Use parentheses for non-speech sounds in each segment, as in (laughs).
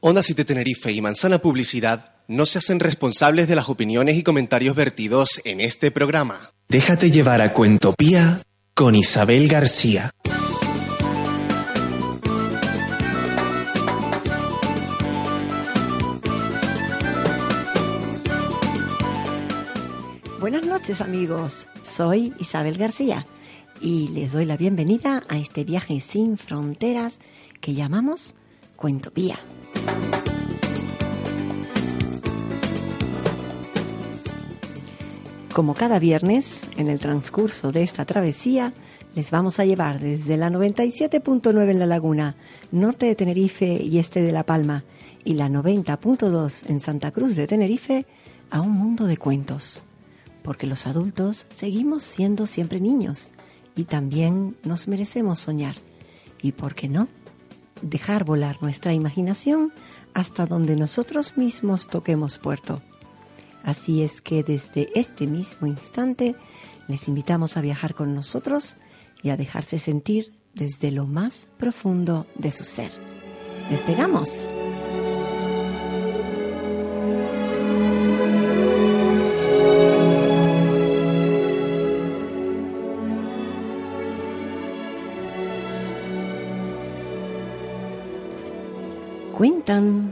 Onda City Tenerife y Manzana Publicidad no se hacen responsables de las opiniones y comentarios vertidos en este programa. Déjate llevar a Cuentopía con Isabel García. Buenas noches amigos, soy Isabel García y les doy la bienvenida a este viaje sin fronteras que llamamos Cuentopía. Como cada viernes, en el transcurso de esta travesía, les vamos a llevar desde la 97.9 en La Laguna, norte de Tenerife y este de La Palma, y la 90.2 en Santa Cruz de Tenerife, a un mundo de cuentos. Porque los adultos seguimos siendo siempre niños y también nos merecemos soñar. ¿Y por qué no? Dejar volar nuestra imaginación hasta donde nosotros mismos toquemos puerto. Así es que desde este mismo instante les invitamos a viajar con nosotros y a dejarse sentir desde lo más profundo de su ser. ¡Despegamos! Cuentan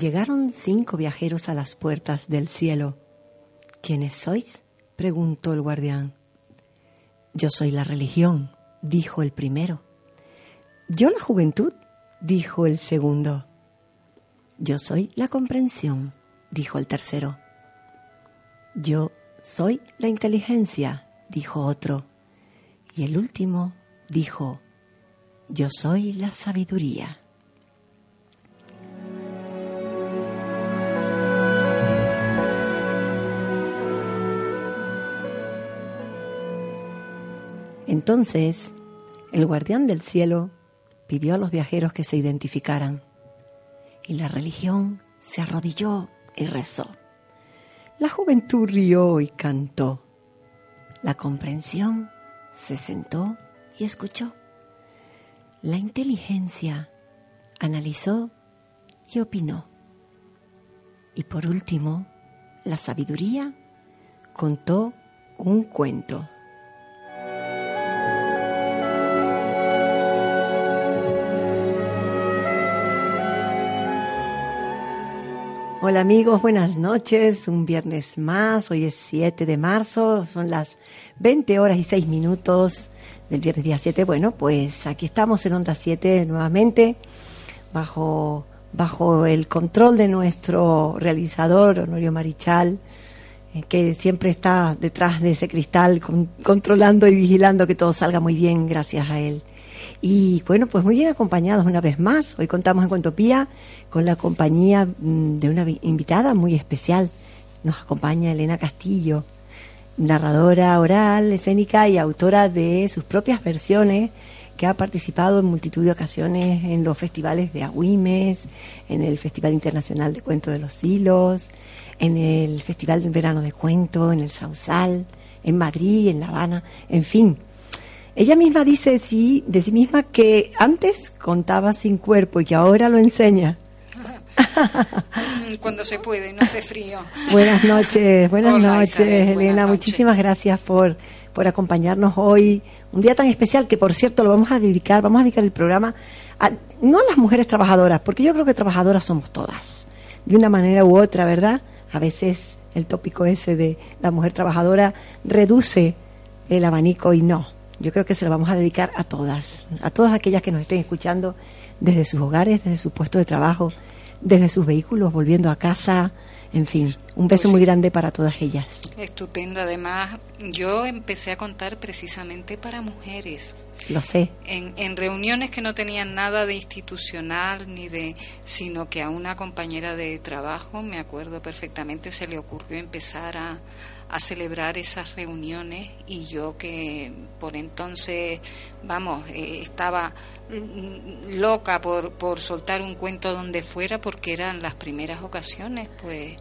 llegaron cinco viajeros a las puertas del cielo. ¿Quiénes sois? preguntó el guardián. Yo soy la religión, dijo el primero. Yo la juventud, dijo el segundo. Yo soy la comprensión, dijo el tercero. Yo soy la inteligencia, dijo otro. Y el último dijo, Yo soy la sabiduría. Entonces, el guardián del cielo pidió a los viajeros que se identificaran y la religión se arrodilló y rezó. La juventud rió y cantó. La comprensión se sentó y escuchó. La inteligencia analizó y opinó. Y por último, la sabiduría contó un cuento. Hola amigos, buenas noches. Un viernes más, hoy es 7 de marzo, son las 20 horas y 6 minutos del viernes día 7. Bueno, pues aquí estamos en Onda 7 nuevamente, bajo, bajo el control de nuestro realizador, Honorio Marichal, eh, que siempre está detrás de ese cristal controlando y vigilando que todo salga muy bien gracias a él. Y bueno, pues muy bien acompañados una vez más. Hoy contamos en Cuentopía con la compañía mm, de una invitada muy especial. Nos acompaña Elena Castillo, narradora oral, escénica y autora de sus propias versiones que ha participado en multitud de ocasiones en los festivales de Agüimes, en el Festival Internacional de Cuento de los Hilos, en el Festival del Verano de Cuento, en el Sausal, en Madrid, en La Habana, en fin, ella misma dice sí, de sí misma que antes contaba sin cuerpo y que ahora lo enseña. (laughs) Cuando se puede, no hace frío. Buenas noches, buenas noches, Elena. Muchísimas gracias por, por acompañarnos hoy. Un día tan especial que, por cierto, lo vamos a dedicar, vamos a dedicar el programa a, no a las mujeres trabajadoras, porque yo creo que trabajadoras somos todas, de una manera u otra, ¿verdad? A veces el tópico ese de la mujer trabajadora reduce el abanico y no yo creo que se lo vamos a dedicar a todas, a todas aquellas que nos estén escuchando desde sus hogares, desde su puesto de trabajo, desde sus vehículos, volviendo a casa, en fin, un beso pues muy grande para todas ellas. Estupendo, además yo empecé a contar precisamente para mujeres. Lo sé. En, en, reuniones que no tenían nada de institucional ni de, sino que a una compañera de trabajo, me acuerdo perfectamente, se le ocurrió empezar a, a celebrar esas reuniones y yo que por entonces, vamos, eh, estaba loca por, por soltar un cuento donde fuera porque eran las primeras ocasiones, pues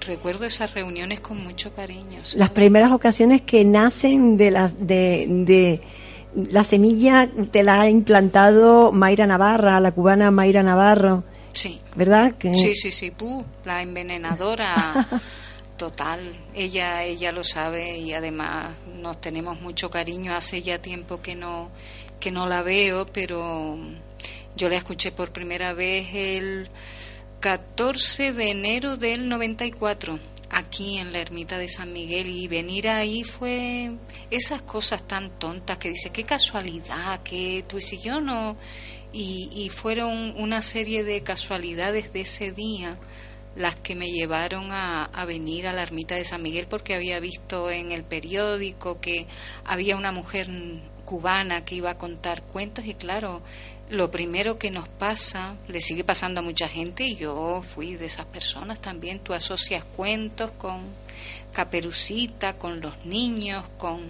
recuerdo esas reuniones con mucho cariño. Las primeras ocasiones que nacen de las de, de la semilla te la ha implantado Mayra Navarra, la cubana Mayra Navarro. Sí. ¿Verdad? Sí, sí, sí, la envenenadora (laughs) total. Ella ella lo sabe y además nos tenemos mucho cariño. Hace ya tiempo que no que no la veo, pero yo la escuché por primera vez el 14 de enero del 94 aquí en la ermita de San Miguel y venir ahí fue esas cosas tan tontas que dice qué casualidad que pues si yo no y, y fueron una serie de casualidades de ese día las que me llevaron a, a, venir a la ermita de San Miguel porque había visto en el periódico que había una mujer cubana que iba a contar cuentos y claro lo primero que nos pasa, le sigue pasando a mucha gente y yo fui de esas personas también, tú asocias cuentos con Caperucita, con los niños, con...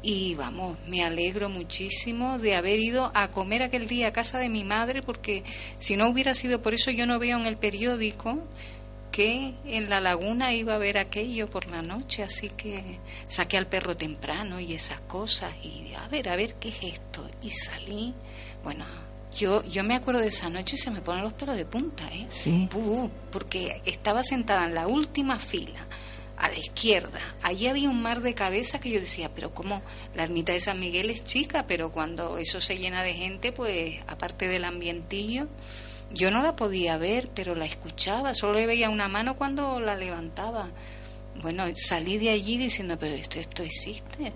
Y vamos, me alegro muchísimo de haber ido a comer aquel día a casa de mi madre porque si no hubiera sido por eso yo no veo en el periódico que en la laguna iba a ver aquello por la noche, así que saqué al perro temprano y esas cosas y a ver, a ver qué es esto. Y salí bueno, yo, yo me acuerdo de esa noche y se me ponen los pelos de punta, ¿eh? Sí. porque estaba sentada en la última fila, a la izquierda. Allí había un mar de cabeza que yo decía, pero como la ermita de San Miguel es chica, pero cuando eso se llena de gente, pues aparte del ambientillo, yo no la podía ver, pero la escuchaba, solo le veía una mano cuando la levantaba. Bueno, salí de allí diciendo, pero esto, esto existe.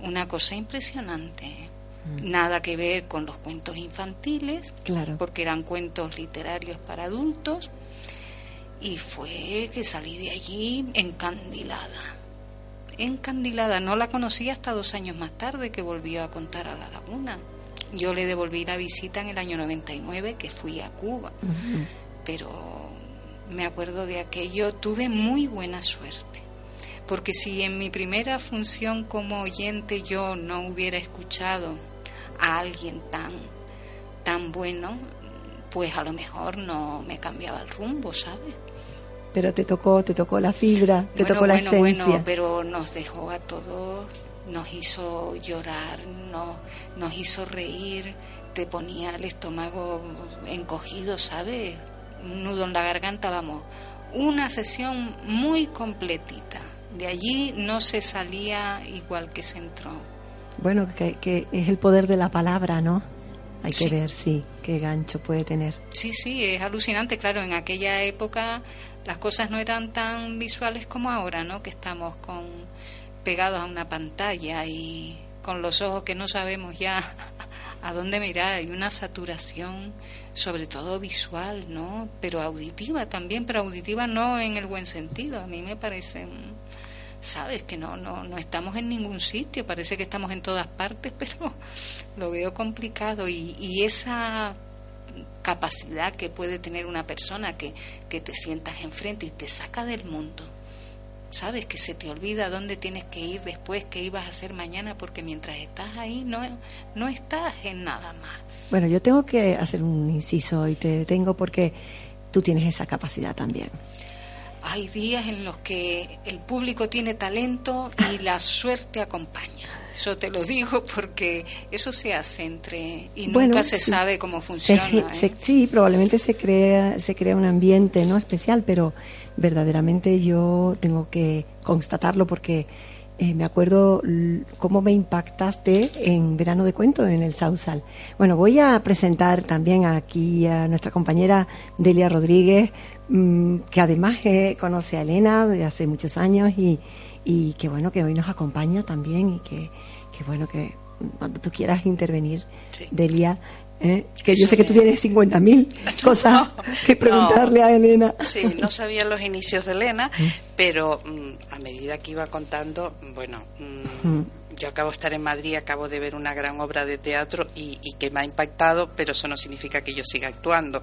Una cosa impresionante. ¿Eh? nada que ver con los cuentos infantiles, claro. porque eran cuentos literarios para adultos, y fue que salí de allí encandilada. Encandilada, no la conocí hasta dos años más tarde que volvió a contar a la laguna. Yo le devolví la visita en el año 99 que fui a Cuba, pero me acuerdo de aquello, tuve muy buena suerte porque si en mi primera función como oyente yo no hubiera escuchado a alguien tan, tan bueno, pues a lo mejor no me cambiaba el rumbo, ¿sabes? Pero te tocó, te tocó la fibra, te tocó la bueno, esencia. Bueno, pero nos dejó a todos, nos hizo llorar, nos, nos hizo reír, te ponía el estómago encogido, ¿sabes? Un nudo en la garganta, vamos. Una sesión muy completita. De allí no se salía igual que se entró. Bueno, que, es el poder de la palabra, ¿no? Hay que ver, sí, qué gancho puede tener. Sí, sí, es alucinante. Claro, en aquella época las cosas no eran tan visuales como ahora, ¿no? Que estamos con pegados a una pantalla y con los ojos que no sabemos ya (laughs) a dónde mirar. Hay una saturación, sobre todo visual, ¿no? Pero auditiva también, pero auditiva no en el buen sentido. A mí me parece sabes que no, no, no estamos en ningún sitio, parece que estamos en todas partes, (laughs) pero lo veo complicado y, y esa capacidad que puede tener una persona que, que te sientas enfrente y te saca del mundo. Sabes que se te olvida dónde tienes que ir después, qué ibas a hacer mañana, porque mientras estás ahí no, no estás en nada más. Bueno, yo tengo que hacer un inciso y te detengo porque tú tienes esa capacidad también hay días en los que el público tiene talento y la suerte acompaña. Eso te lo digo porque eso se hace entre y nunca se sabe cómo funciona. ¿eh? sí, probablemente se crea se crea un ambiente no especial, pero verdaderamente yo tengo que constatarlo porque eh, me acuerdo cómo me impactaste en Verano de Cuento en el Sausal. Bueno, voy a presentar también aquí a nuestra compañera Delia Rodríguez, mm, que además eh, conoce a Elena de hace muchos años y, y que bueno, que hoy nos acompaña también y que, que bueno, que cuando tú quieras intervenir, Delia, ¿eh? que yo sé que tú tienes 50.000 (laughs) cosas que preguntarle a Elena. Sí, no sabía los inicios de Elena, mm. pero mm, a medida que iba contando, bueno, mm, yo acabo de estar en Madrid, acabo de ver una gran obra de teatro y, que me ha impactado, pero eso no significa que yo siga actuando.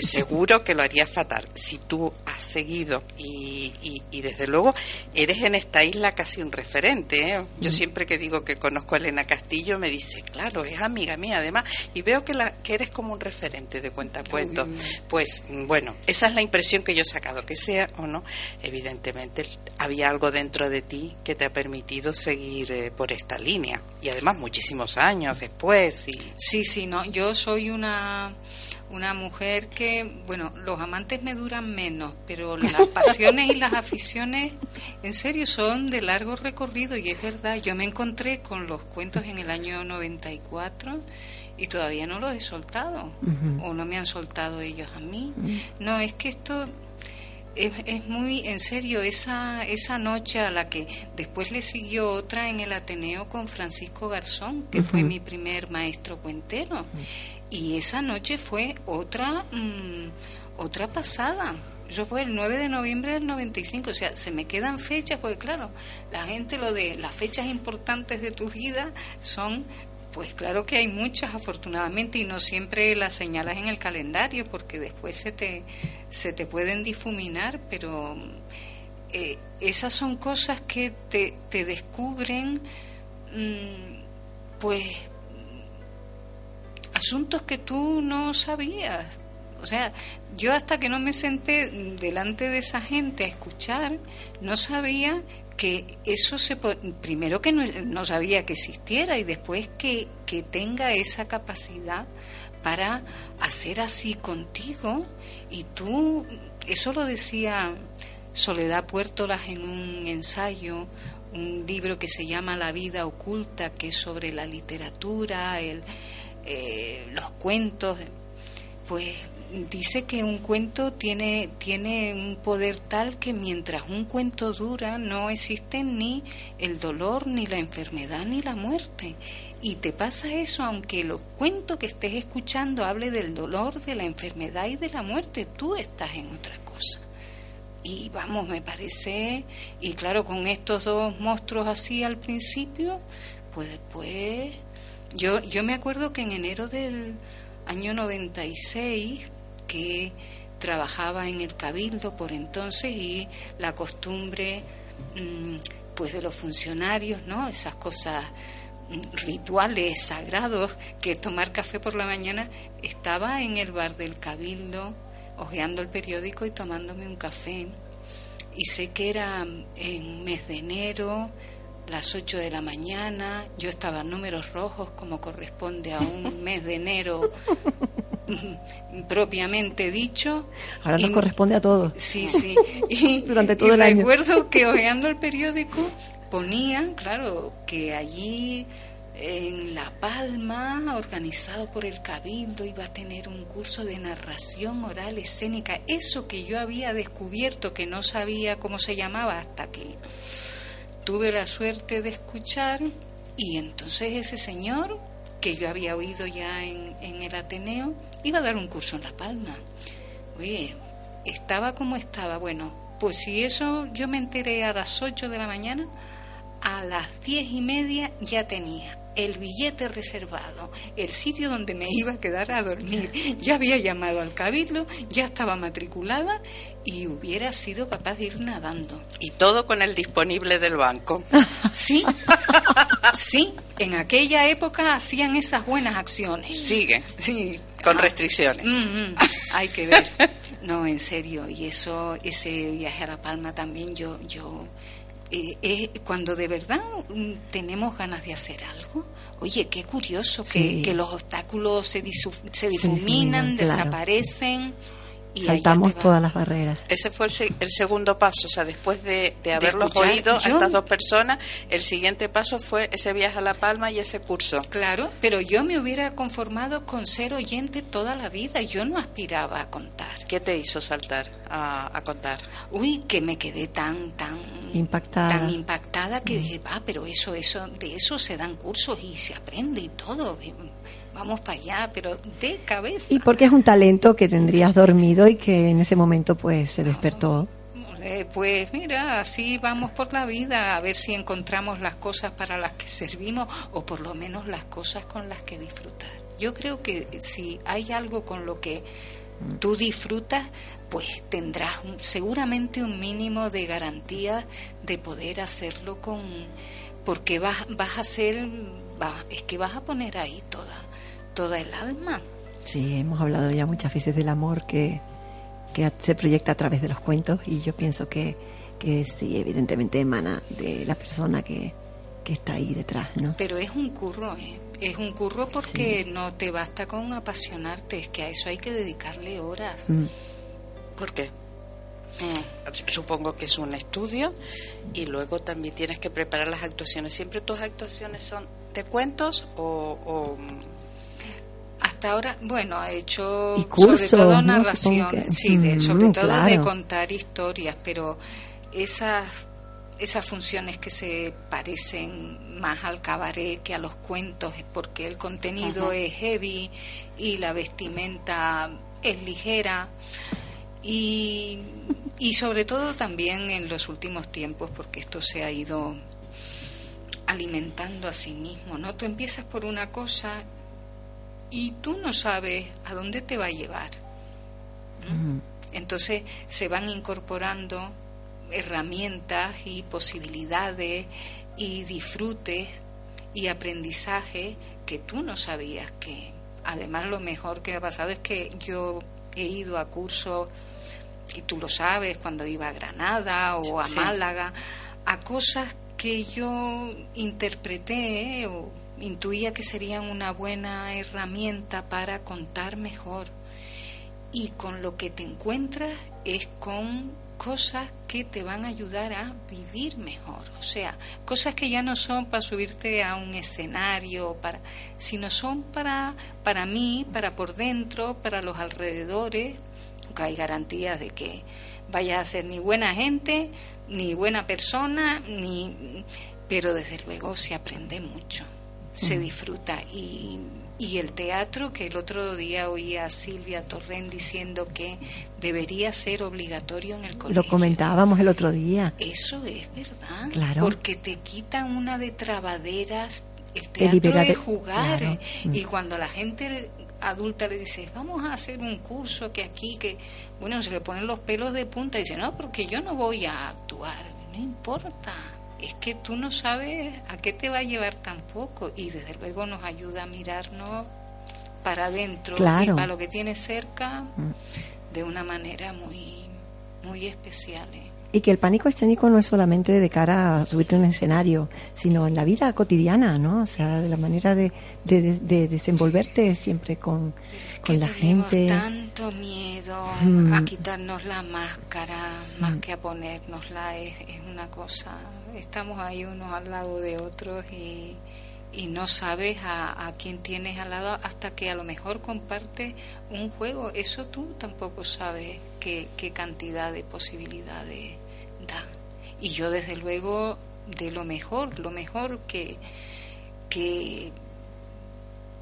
seguro que lo haría fatal. Si tú has seguido y, desde luego eres en esta isla casi un referente. ¿eh? Yo siempre que digo que conozco a Elena Castillo me dice, claro, es amiga mía además, y veo que, la, que eres como un referente de cuentacuentos. Pues bueno, esa es la impresión que yo he sacado, que sea o no, evidentemente había algo dentro de ti que te ha permitido seguir eh, por esta línea y además muchísimos años después. Y... Sí, sí, no, yo soy una una mujer que, bueno, los amantes me duran menos, pero las (laughs) pasiones y las aficiones, en serio, son de largo recorrido y es verdad, yo me encontré con los cuentos en el año 94 y todavía no los he soltado, o no me han soltado ellos a mí. No, es que esto es, muy en serio esa esa noche a la que después le siguió otra en el Ateneo con Francisco Garzón que fue mi primer maestro cuentero. Y esa noche fue otra mm, otra pasada. Yo fue el 9 de noviembre del 95, o sea, se me quedan fechas, porque claro, la gente lo de las fechas importantes de tu vida son pues claro que hay muchas, afortunadamente, y no siempre las señalas en el calendario, porque después se te, se te pueden difuminar, pero eh, esas son cosas que te, te descubren, mm, pues, asuntos que tú no sabías. O sea, yo hasta que no me senté delante de esa gente a escuchar, no sabía que eso se primero que no, sabía que existiera y después que, que tenga esa capacidad para hacer así contigo. Y tú eso lo decía Soledad Puertolas en un ensayo un libro que se llama La vida oculta que es sobre la literatura el, eh, los cuentos pues dice que un cuento tiene, tiene un poder tal que mientras un cuento dura no existe ni el dolor, ni la enfermedad, ni la muerte. Y te pasa eso aunque el cuento que estés escuchando hable del dolor, de la enfermedad y de la muerte, tú estás en otra cosa. Y vamos, me parece, y claro, con estos dos monstruos así al principio, pues después, yo, yo me acuerdo que en enero del año 96, que trabajaba en el cabildo por entonces y la costumbre mm, pues de los funcionarios, ¿no? Esas cosas mm, rituales sagrados que tomar café por la mañana estaba en el bar del cabildo hojeando el periódico y tomándome un café y sé que era en mes de enero las 8 de la mañana, yo estaba en números rojos como corresponde a un (laughs) mes de enero propiamente dicho. Ahora nos corresponde a todos. Sí, (laughs) sí. Y, Durante todo el año. Recuerdo que hojeando el periódico ponía, claro, que allí en La Palma, organizado por el Cabildo, iba a tener un curso de narración oral escénica. Eso que yo había descubierto, que no sabía cómo se llamaba hasta que tuve la suerte de escuchar. Y entonces ese señor, que yo había oído ya en, el Ateneo, iba a dar un curso en La Palma. Oye, estaba como estaba. Bueno, pues si eso yo me enteré a las 8 de la mañana, a las diez y media ya tenía el billete reservado, el sitio donde me iba a quedar a dormir. Ya había llamado al cabildo, ya estaba matriculada y hubiera sido capaz de ir nadando. Y todo con el disponible del banco. (laughs) Sí, sí, en aquella época hacían esas buenas acciones. Sigue. Sí. Con ah. restricciones. Mm, mm, hay que ver. No, en serio. Y eso, ese viaje a La Palma también, yo, yo eh, cuando de verdad mm, tenemos ganas de hacer algo, oye, qué curioso que, los obstáculos se, se difuminan, desaparecen. Y Saltamos todas las barreras. Ese fue el, segundo paso, o sea, después de, de haberlos oído a estas dos personas, el siguiente paso fue ese viaje a La Palma y ese curso. Claro, pero yo me hubiera conformado con ser oyente toda la vida, yo no aspiraba a contar. ¿Qué te hizo saltar a, contar? Uy, que me quedé tan, tan impactada, tan impactada que mm. dije, ah, pero eso, eso, de eso se dan cursos y se aprende y todo vamos para allá, pero de cabeza. Y porque es un talento que tendrías dormido y que en ese momento pues se despertó. Eh, pues mira, así vamos por la vida, a ver si encontramos las cosas para las que servimos o por lo menos las cosas con las que disfrutar. Yo creo que si hay algo con lo que tú disfrutas, pues tendrás seguramente un mínimo de garantía de poder hacerlo con porque vas vas a hacer es que vas a poner ahí toda toda el alma. Sí, hemos hablado ya muchas veces del amor que, que se proyecta a través de los cuentos y yo pienso que, que sí, evidentemente emana de la persona que, que está ahí detrás, ¿no? Pero es un curro, ¿eh? Es un curro porque no te basta con apasionarte, es que a eso hay que dedicarle horas. Mm. ¿Por qué? Mm. Supongo que es un estudio y luego también tienes que preparar las actuaciones. ¿Siempre tus actuaciones son de cuentos o...? Hasta ahora, bueno, he hecho sobre todo narraciones, sí, mm, sobre todo de contar historias, pero esas esas funciones que se parecen más al cabaret que a los cuentos, porque el contenido es heavy y la vestimenta es ligera. Y, y sobre todo también en los últimos tiempos, porque esto se ha ido alimentando a sí mismo, ¿no? Tú empiezas por una cosa y tú no sabes a dónde te va a llevar. Entonces se van incorporando herramientas y posibilidades y disfrutes y aprendizaje que tú no sabías que. Además lo mejor que ha pasado es que yo he ido a cursos y tú lo sabes cuando iba a Granada o a Málaga a cosas que yo interpreté o intuía que serían una buena herramienta para contar mejor. Y con lo que te encuentras es con cosas que te van a ayudar a vivir mejor, o sea, cosas que ya no son para subirte a un escenario, para, sino son para, para mí, para por dentro, para los alrededores, nunca hay garantías de que vayas a ser ni buena gente, ni buena persona, ni pero desde luego se aprende mucho, se mm. disfruta y y el teatro, que el otro día oí a Silvia Torren diciendo que debería ser obligatorio en el colegio. Lo comentábamos el otro día. Eso es verdad. Claro. Porque te quitan una de trabaderas. El teatro es jugar. Eh, mm. Y cuando la gente adulta le dice, vamos a hacer un curso que aquí, que, bueno, se le ponen los pelos de punta y dice, no, porque yo no voy a actuar. No importa es que tú no sabes a qué te va a llevar tampoco y desde luego nos ayuda a mirarnos para adentro y para lo que tiene cerca mm. de una manera muy muy especial. ¿eh? Y que el pánico escénico no es solamente de cara a subirte a un escenario, sino en la vida cotidiana, ¿no? O sea, de la manera de, de, desenvolverte siempre con, con la gente. tanto miedo mm. a quitarnos la máscara más mm. que a ponérnosla, es, es una cosa estamos ahí unos al lado de otros y, y no sabes a, a, quién tienes al lado hasta que a lo mejor compartes un juego. Eso tú tampoco sabes qué, qué cantidad de posibilidades da. Y yo desde luego de lo mejor, lo mejor que, que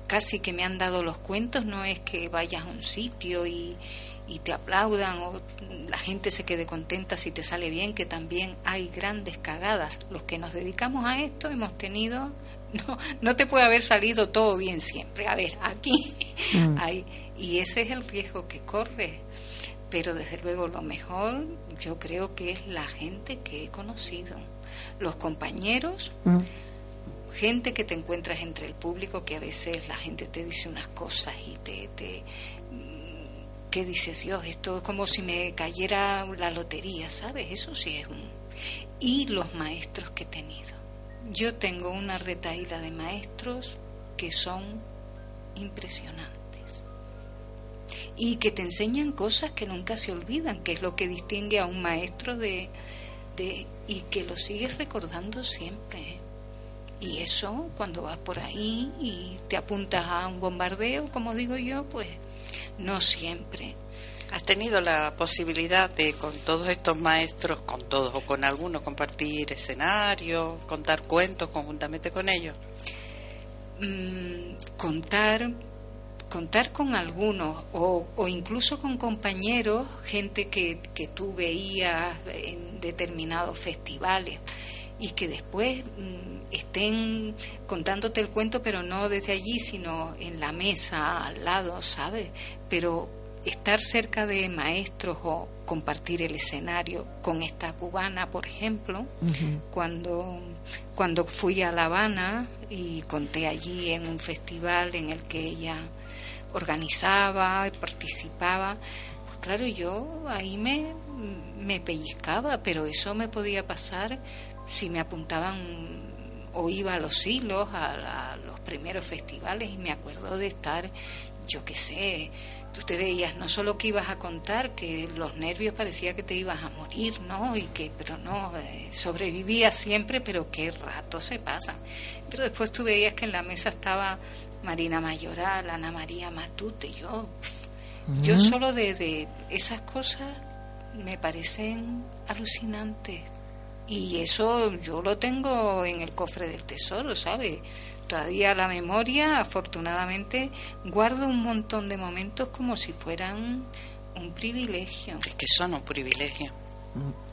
casi que me han dado los cuentos no es que vayas a un sitio y, y te aplaudan o la gente se quede contenta si te sale bien, que también hay grandes cagadas. Los que nos dedicamos a esto hemos tenido, (laughs) no, no te puede haber salido todo bien siempre. A ver, aquí mm. (laughs) hay, y ese es el riesgo que corre. Pero desde luego lo mejor yo creo que es la gente que he conocido, los compañeros. Mm. gente que te encuentras entre el público que a veces la gente te dice unas cosas y te, te ¿qué dices? Dios, esto es como si me cayera la lotería, ¿sabes? Eso sí es un... Y los maestros que he tenido. Yo tengo una retaíla de maestros que son impresionantes y que te enseñan cosas que nunca se olvidan, que es lo que distingue a un maestro de, de y que lo sigues recordando siempre. Y eso, cuando vas por ahí y te apuntas a un bombardeo, como digo yo, pues no siempre. ¿Has tenido la posibilidad de con todos estos maestros, con todos o con algunos, compartir escenarios, contar cuentos conjuntamente con ellos? Mm, contar contar con algunos o, o incluso con compañeros, gente que, que tú veías en determinados festivales y que después mm, estén contándote el cuento, pero no desde allí, sino en la mesa, al lado, ¿sabes? Pero estar cerca de maestros o compartir el escenario con esta cubana, por ejemplo, cuando, cuando fui a La Habana y conté allí en un festival en el que ella organizaba y participaba, pues claro, yo ahí me, me pellizcaba, pero eso me podía pasar si me apuntaban o iba a los hilos, a, los primeros festivales, y me acuerdo de estar, yo qué sé, tú te veías no solo que ibas a contar, que los nervios parecía que te ibas a morir, ¿no? Y que, pero no, eh, sobrevivía siempre, pero qué rato se pasa. Pero después tú veías que en la mesa estaba Marina Mayoral, Ana María Matute, yo, yo solo de, de esas cosas me parecen alucinantes. Y eso yo lo tengo en el cofre del tesoro, ¿sabe? Todavía la memoria, afortunadamente, guardo un montón de momentos como si fueran un privilegio. Es que son un privilegio.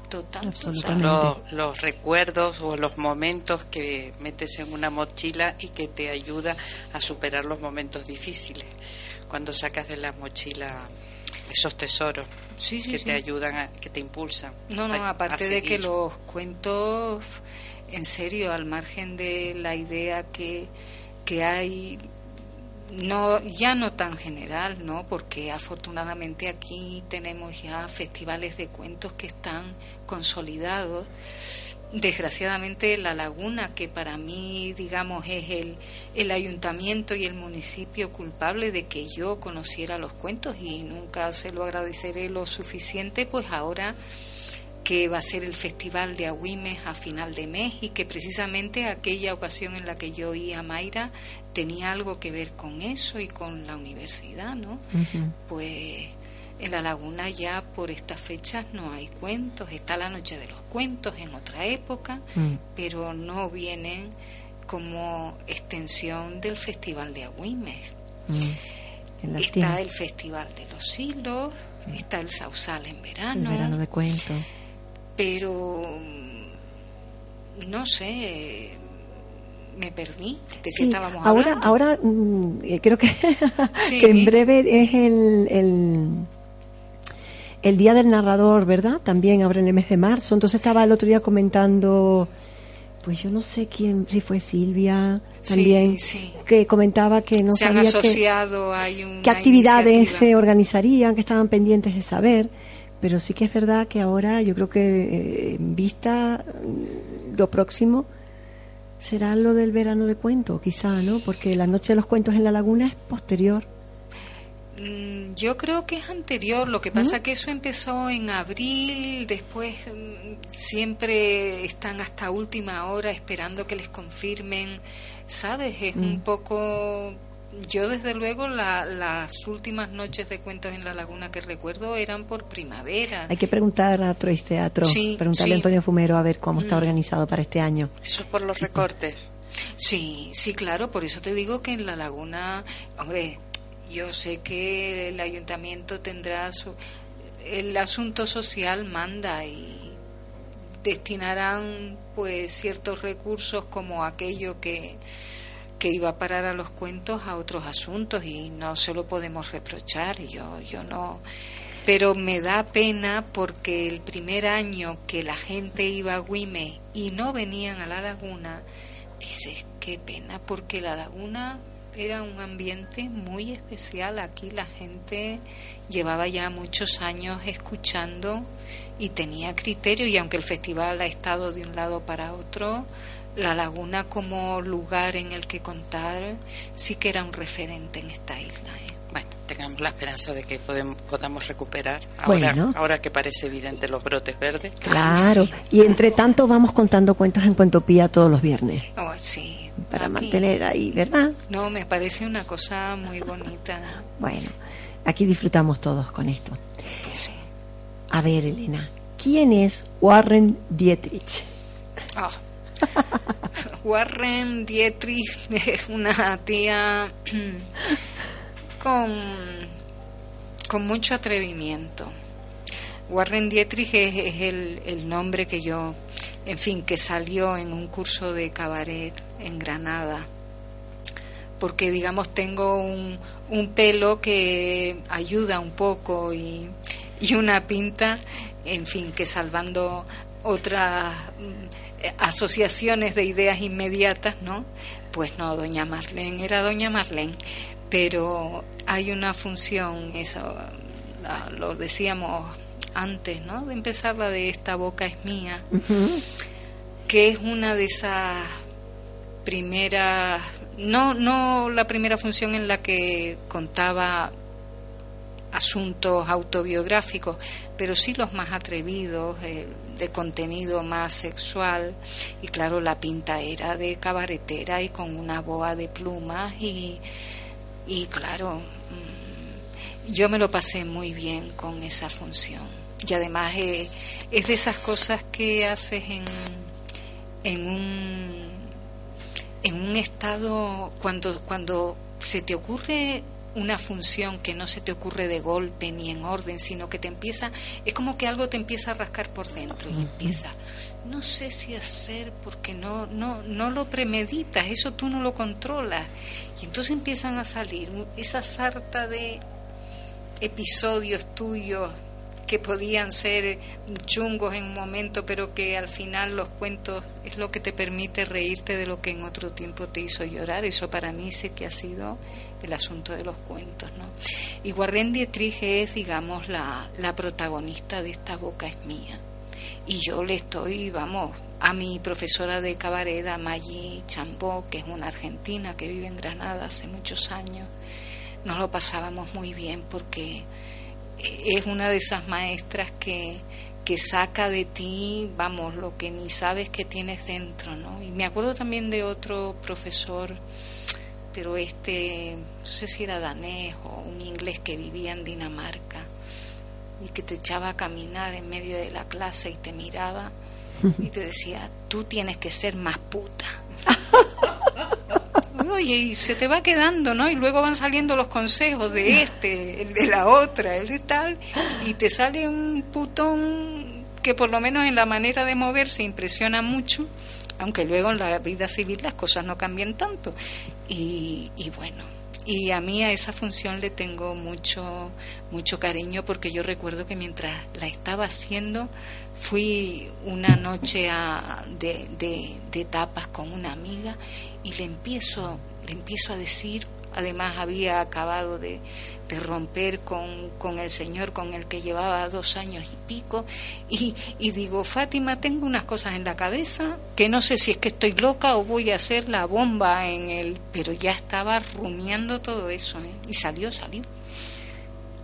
Total, Absolutamente. Los, los recuerdos o los momentos que metes en una mochila y que te ayuda a superar los momentos difíciles. Cuando sacas de la mochila esos tesoros Sí, sí, que sí. te ayudan, a, que te impulsan. No, no, a- aparte a de que los cuentos, en serio, al margen de la idea que, que hay, no ya no tan general, ¿no? Porque afortunadamente aquí tenemos ya festivales de cuentos que están consolidados. Desgraciadamente La Laguna, que para mí, digamos, es el, el ayuntamiento y el municipio culpable de que yo conociera los cuentos y nunca se lo agradeceré lo suficiente, pues ahora que va a ser el Festival de Agüimes a final de mes y que precisamente aquella ocasión en la que yo oí a Mayra tenía algo que ver con eso y con la universidad, ¿no? Pues en la laguna ya por estas fechas no hay cuentos, está la noche de los cuentos en otra época, Mm. pero no vienen como extensión del Festival de Agüimes. Mm. Está el Festival de los Hilos, está el Sausal en el verano, verano de cuentos. pero mm, no sé, me perdí de qué Sí, estábamos ahora, hablando. ahora mm, eh, creo que, (laughs) Sí. que en breve es el, el, el Día del Narrador, ¿verdad? También ahora en el mes de marzo. Entonces estaba el otro día comentando, pues yo no sé quién, si fue Silvia también, sí. que comentaba que no se sabía qué, asociado, hay una qué actividades iniciativa. se organizarían, que estaban pendientes de saber. Pero sí que es verdad que ahora yo creo que eh, en vista mm, lo próximo será lo del verano de cuento, quizá, ¿no? Porque la noche de los cuentos en la laguna es posterior. Mm, Yo creo que es anterior, lo que pasa que eso empezó en abril, después mm, siempre están hasta última hora esperando que les confirmen, ¿sabes? Es un poco... Yo desde luego la- las últimas noches de cuentos en la laguna que recuerdo eran por primavera. Hay que preguntar a Troyes Teatro, Sí, preguntarle a. Antonio Fumero a ver cómo está Mm. organizado para este año. Eso es por los recortes. Sí, sí, claro, por eso te digo que en la laguna, hombre, yo sé que el ayuntamiento tendrá su... El asunto social manda y destinarán pues ciertos recursos como aquello que, que iba a parar a los cuentos a otros asuntos y no se lo podemos reprochar, yo, yo no... Pero me da pena porque el primer año que la gente iba a Guime y no venían a la laguna, dices, qué pena, porque la laguna era un ambiente muy especial. Aquí la gente llevaba ya muchos años escuchando y tenía criterio y aunque el festival ha estado de un lado para otro, la laguna como lugar en el que contar sí que era un referente en esta isla. ¿eh? Bueno, tengamos la esperanza de que podem- podamos recuperar ahora, Bueno. ahora que parece evidente los brotes verdes. Claro, sí. y entre tanto vamos contando cuentos en Cuentopía todos los viernes, Oh, sí, para aquí. mantener ahí, ¿verdad? No, me parece una cosa muy bonita. Bueno, aquí disfrutamos todos con esto. Pues sí. A ver, Elena, ¿quién es Warren Dietrich? Ah. (laughs) Warren Dietrich es una tía (clears throat) con, con mucho atrevimiento. Warren Dietrich es, el, el, nombre que yo, en fin, que salió en un curso de cabaret en Granada. Porque, digamos, tengo un, un pelo que ayuda un poco y, y una pinta, en fin, que salvando otras mm, asociaciones de ideas inmediatas, ¿no? Pues no, doña Marlene era doña Marlene, pero hay una función, eso lo decíamos antes, ¿no? De empezar la de esta boca es mía, que es una de esas primeras, no, no la primera función en la que contaba asuntos autobiográficos, pero sí los más atrevidos, eh, de contenido más sexual. Y claro, la pinta era de cabaretera y con una boa de plumas y, y claro, mm, yo me lo pasé muy bien con esa función. Y además eh, es de esas cosas que haces en, en un en un estado cuando cuando se te ocurre una función que no se te ocurre de golpe ni en orden, sino que te empieza, es como que algo te empieza a rascar por dentro y empieza, no sé si hacer porque no, no, no lo premeditas, eso tú no lo controlas. Y entonces empiezan a salir esa sarta de episodios tuyos que podían ser chungos en un momento, pero que al final los cuentos es lo que te permite reírte de lo que en otro tiempo te hizo llorar. Eso para mí sí que ha sido el asunto de los cuentos. ¿no? Y Warren Dietrich es, digamos, la, la protagonista de esta boca es mía. Y yo le estoy, vamos, a mi profesora de cabaret, a Maggie Chambó, que es una argentina que vive en Granada hace muchos años, nos lo pasábamos muy bien porque es una de esas maestras que, que saca de ti, vamos, lo que ni sabes que tienes dentro, ¿no? Y me acuerdo también de otro profesor pero este, no sé si era danés o un inglés que vivía en Dinamarca y que te echaba a caminar en medio de la clase y te miraba (laughs) y te decía, tú tienes que ser más puta. Oye, y se te va quedando, ¿no? Y luego van saliendo los consejos de este, el de la otra, el de tal, y te sale un putón que por lo menos en la manera de moverse impresiona mucho aunque luego en la vida civil las cosas no cambian tanto. Y, bueno, y a mí a esa función le tengo mucho mucho cariño porque yo recuerdo que mientras la estaba haciendo fui una noche a, de, de, de tapas con una amiga y le empiezo le empiezo a decir además había acabado de, romper con, con, el señor con el que llevaba dos años y pico y, y, digo, Fátima, tengo unas cosas en la cabeza que no sé si es que estoy loca o voy a hacer la bomba en el... pero ya estaba rumiando todo eso ¿eh? y salió, salió.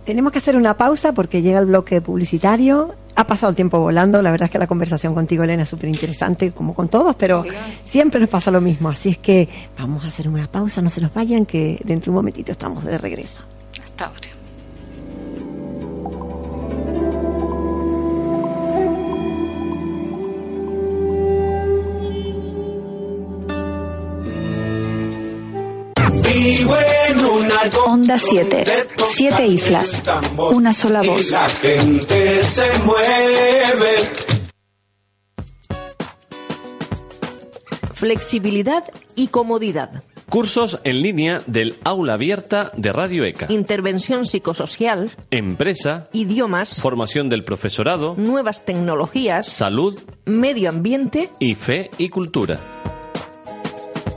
Tenemos que hacer una pausa porque llega el bloque publicitario. Ha pasado el tiempo volando. La verdad es que la conversación contigo, Elena, es súper interesante, como con todos, pero siempre nos pasa lo mismo. Así es que vamos a hacer una pausa. No se nos vayan, que dentro de un momentito estamos de regreso. Hasta ahora. Onda 7. Siete islas. Una sola voz. La gente se mueve. Flexibilidad y comodidad. Cursos en línea del aula abierta de Radio ECA. Intervención psicosocial. Empresa. Idiomas. Formación del profesorado. Nuevas tecnologías. Salud. Medio ambiente. Y fe y cultura.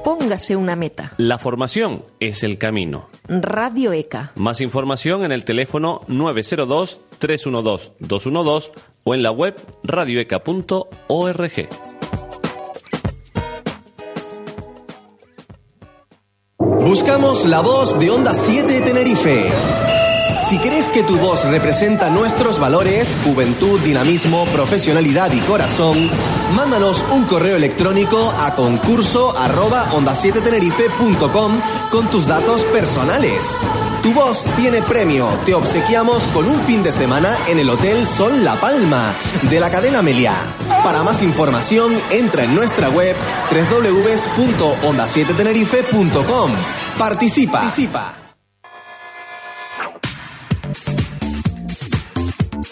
Póngase una meta. La formación es el camino. Radio ECA. Más información en el teléfono 902-312-212 o en la web radioeca.org. Buscamos la voz de Onda 7 Tenerife. Si crees que tu voz representa nuestros valores, juventud, dinamismo, profesionalidad y corazón, mándanos un correo electrónico a concurso arroba onda 7 tenerife.com con tus datos personales. Tu voz tiene premio. Te obsequiamos con un fin de semana en el Hotel Sol La Palma de la cadena Meliá. Para más información, entra en nuestra web www.onda7tenerife.com. Participa. Participa.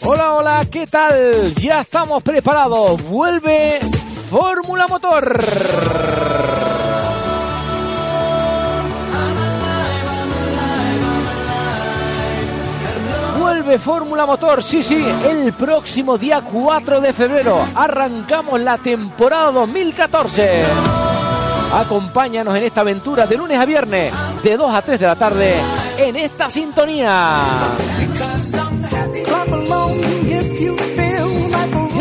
Hola, hola, ¿qué tal? Ya estamos preparados. Vuelve Fórmula Motor. Vuelve Fórmula Motor, sí, sí, el próximo día 4 de febrero arrancamos la temporada 2014. Acompáñanos en esta aventura de lunes a viernes, de 2 a 3 de la tarde, en esta sintonía.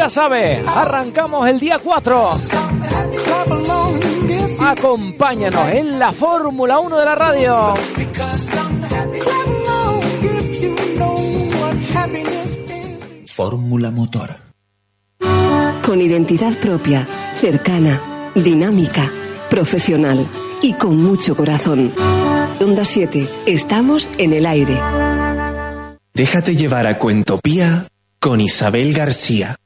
Ya sabes, arrancamos el día 4. Acompáñanos en la Fórmula 1 de la radio. Fórmula Motor. Con identidad propia, cercana, dinámica, profesional y con mucho corazón. Onda 7, estamos en el aire. Déjate llevar a Cuentopía con Isabel García.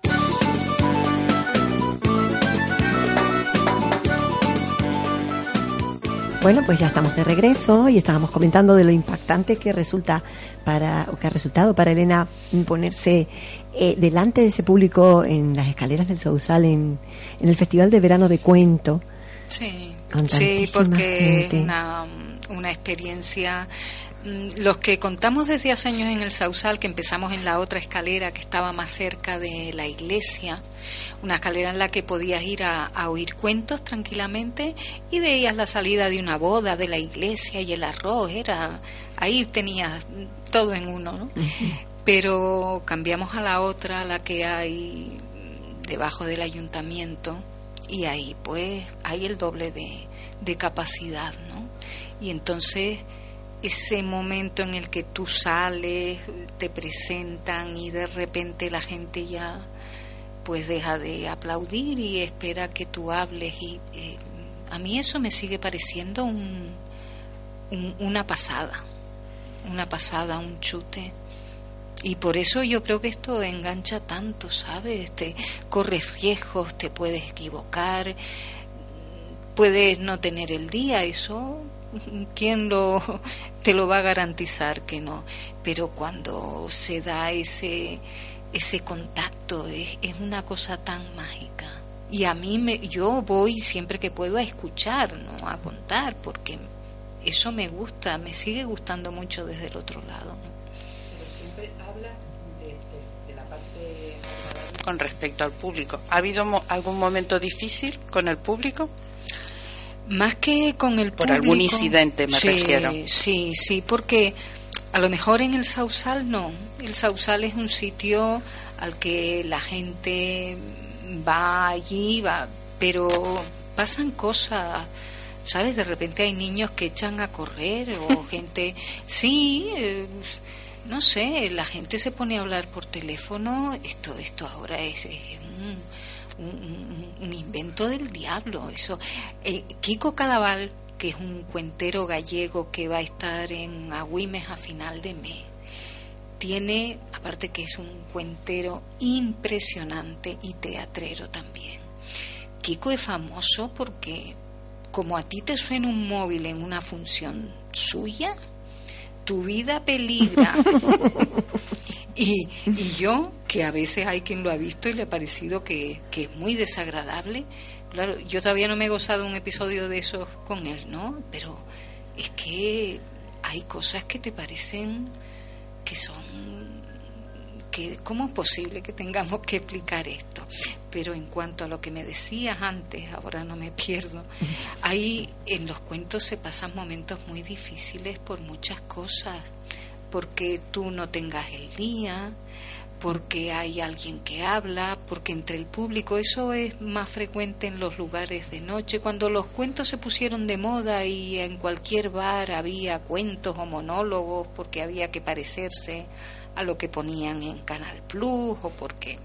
Bueno, pues ya estamos de regreso y estábamos comentando de lo impactante que resulta para, o que ha resultado para Elena ponerse eh, delante de ese público en las escaleras del Sausal en, en el Festival de Verano de Cuento. Sí, sí, porque gente. una, una experiencia. Mm, Los que contamos desde hace años en el Sausal, que empezamos en la otra escalera que estaba más cerca de la iglesia, una escalera en la que podías ir a, a oír cuentos tranquilamente y veías la salida de una boda de la iglesia y el arroz, era ahí tenías todo en uno, ¿no? (laughs) Pero cambiamos a la otra, a la que hay debajo del ayuntamiento y ahí pues hay el doble de, de capacidad, ¿no? Y entonces ese momento en el que tú sales, te presentan y de repente la gente ya pues deja de aplaudir y espera que tú hables y eh, a mí eso me sigue pareciendo un, un- una pasada, una pasada, un chute. Y por eso yo creo que esto engancha tanto, ¿sabes? Te corres riesgos, te puedes equivocar, puedes no tener el día, eso quién lo te lo va a garantizar que no, pero cuando se da ese ese contacto es, es una cosa tan mágica. Y a mí me yo voy siempre que puedo a escuchar, no a contar, porque eso me gusta, me sigue gustando mucho desde el otro lado. ¿no? Con respecto al público, ¿ha habido mo- algún momento difícil con el público? Más que con el Por público. algún incidente me Sí, refiero. Sí, sí, porque a lo mejor en el Sausal no. El Sausal es un sitio al que la gente va allí, va, pero pasan cosas. ¿Sabes? De repente hay niños que echan a correr o (laughs) gente. Sí, eh, no sé, la gente se pone a hablar por teléfono. Esto, esto ahora es, es un, un- invento del diablo. Eso. Eh, Kiko Cadaval, que es un cuentero gallego que va a estar en Agüimes a final de mes, tiene, aparte que es un cuentero impresionante y teatrero también. Kiko es famoso porque como a ti te suena un móvil en una función suya, tu vida peligra. (laughs) y, y yo, que a veces hay quien lo ha visto y le ha parecido que, que es muy desagradable, claro, yo todavía no me he gozado un episodio de esos con él, ¿no? Pero es que hay cosas que te parecen que son que cómo es posible que tengamos que explicar esto pero en cuanto a lo que me decías antes ahora no me pierdo ahí en los cuentos se pasan momentos muy difíciles por muchas cosas porque tú no tengas el día porque hay alguien que habla, porque entre el público, eso es más frecuente en los lugares de noche, cuando los cuentos se pusieron de moda y en cualquier bar había cuentos o monólogos porque había que parecerse a lo que ponían en Canal Plus o porque...